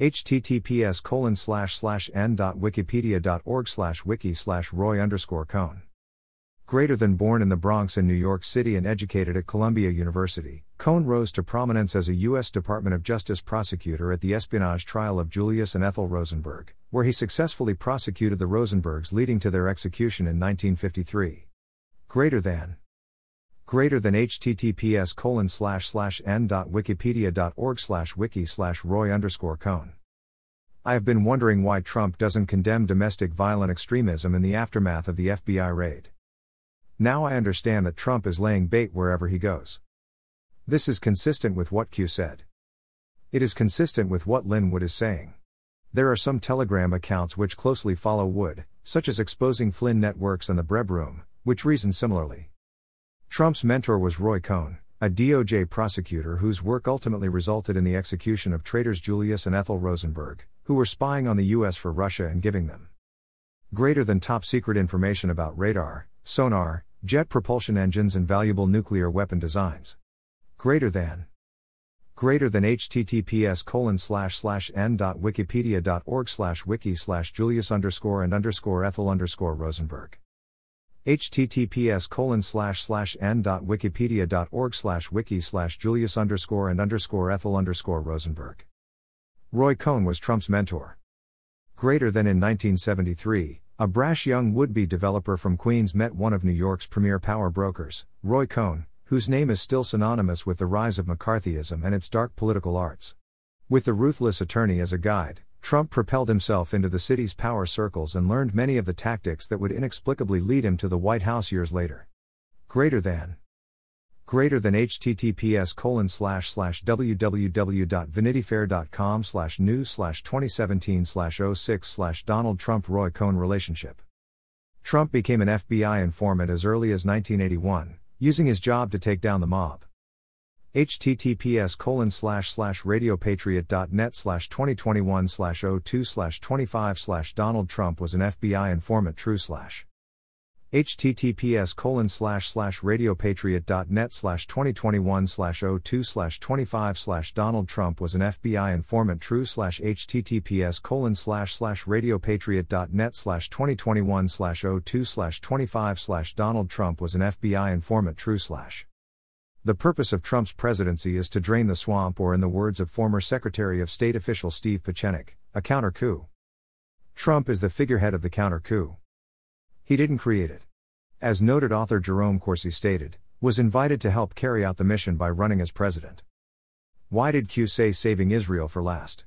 https colon slash slash en.wikipedia.org slash wiki slash roy underscore cohn. Greater than born in the Bronx in New York City and educated at Columbia University, Cohn rose to prominence as a U.S. Department of Justice prosecutor at the espionage trial of Julius and Ethel Rosenberg, where he successfully prosecuted the Rosenbergs leading to their execution in 1953. Greater than greater than https colon slash slash en.wikipedia.org slash wiki slash roy underscore cohn. I have been wondering why Trump doesn't condemn domestic violent extremism in the aftermath of the FBI raid. Now I understand that Trump is laying bait wherever he goes. This is consistent with what Q said. It is consistent with what Lin Wood is saying. There are some Telegram accounts which closely follow Wood, such as exposing Flynn Networks and the Breb Room, which reason similarly. Trump's mentor was Roy Cohn, a DOJ prosecutor whose work ultimately resulted in the execution of traitors Julius and Ethel Rosenberg, who were spying on the U.S. for Russia and giving them greater than top secret information about radar, sonar, jet propulsion engines, and valuable nuclear weapon designs. Greater than greater than https colon slash slash n. wikipedia. org slash wiki slash julius underscore and underscore ethel underscore rosenberg https colon slash slash en.wikipedia.org slash wiki slash julius underscore and underscore ethel underscore rosenberg. Roy Cohn was Trump's mentor. Greater than in 1973, a brash young would-be developer from Queens met one of New York's premier power brokers, Roy Cohn, whose name is still synonymous with the rise of McCarthyism and its dark political arts. With the ruthless attorney as a guide, Trump propelled himself into the city's power circles and learned many of the tactics that would inexplicably lead him to the White House years later. Greater than. Greater than https colon slash slash www.vanityfair.com slash news slash 2017 slash 06 slash Donald Trump Roy Cohn relationship. Trump became an FBI informant as early as 1981, using his job to take down the mob https colon slash slash radiopatriot.net slash 2021 slash 02 slash 25 slash Donald Trump was an FBI informant true slash https colon slash slash radiopatriot.net slash 2021 slash 02 slash 25 slash Donald Trump was an FBI informant true slash https colon slash slash radiopatriot.net slash 2021 slash 02 slash 25 slash Donald Trump was an FBI informant true slash the purpose of Trump's presidency is to drain the swamp, or in the words of former Secretary of State official Steve Pieczenik, a counter coup. Trump is the figurehead of the counter coup. He didn't create it. As noted author Jerome Corsi stated, was invited to help carry out the mission by running as president. Why did Q say saving Israel for last?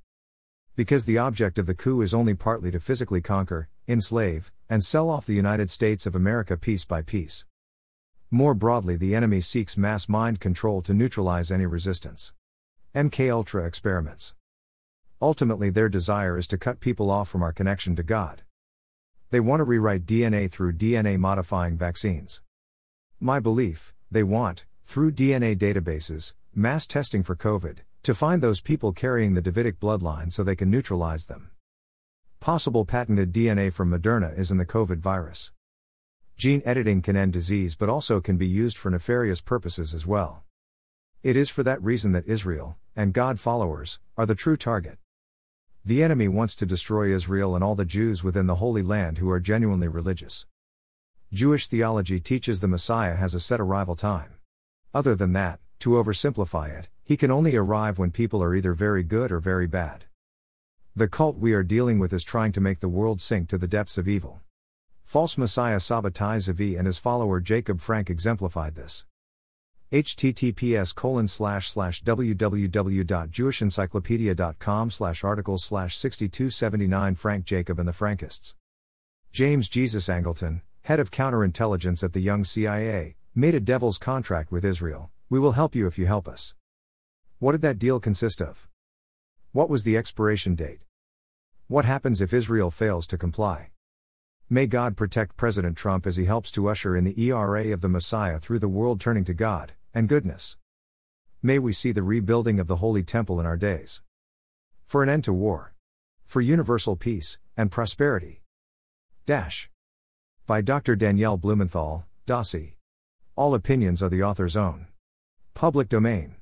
Because the object of the coup is only partly to physically conquer, enslave, and sell off the United States of America piece by piece. More broadly, the enemy seeks mass mind control to neutralize any resistance. MK Ultra experiments. Ultimately, their desire is to cut people off from our connection to God. They want to rewrite DNA through DNA modifying vaccines. My belief, they want, through DNA databases, mass testing for COVID, to find those people carrying the Davidic bloodline so they can neutralize them. Possible patented DNA from Moderna is in the COVID virus. Gene editing can end disease but also can be used for nefarious purposes as well. It is for that reason that Israel, and God followers, are the true target. The enemy wants to destroy Israel and all the Jews within the Holy Land who are genuinely religious. Jewish theology teaches the Messiah has a set arrival time. Other than that, to oversimplify it, he can only arrive when people are either very good or very bad. The cult we are dealing with is trying to make the world sink to the depths of evil. False Messiah Sabbatai Zevi and his follower Jacob Frank exemplified this. https colon slash slash www.jewishencyclopedia.com slash articles slash 6279 Frank Jacob and the Frankists. James Jesus Angleton, head of counterintelligence at the Young CIA, made a devil's contract with Israel. We will help you if you help us. What did that deal consist of? What was the expiration date? What happens if Israel fails to comply? May God protect President Trump as he helps to usher in the ERA of the Messiah through the world turning to God and goodness. May we see the rebuilding of the Holy Temple in our days. For an end to war. For universal peace and prosperity. Dash. By Dr. Dannielle Blumenthal, Dossi. All opinions are the author's own. Public domain.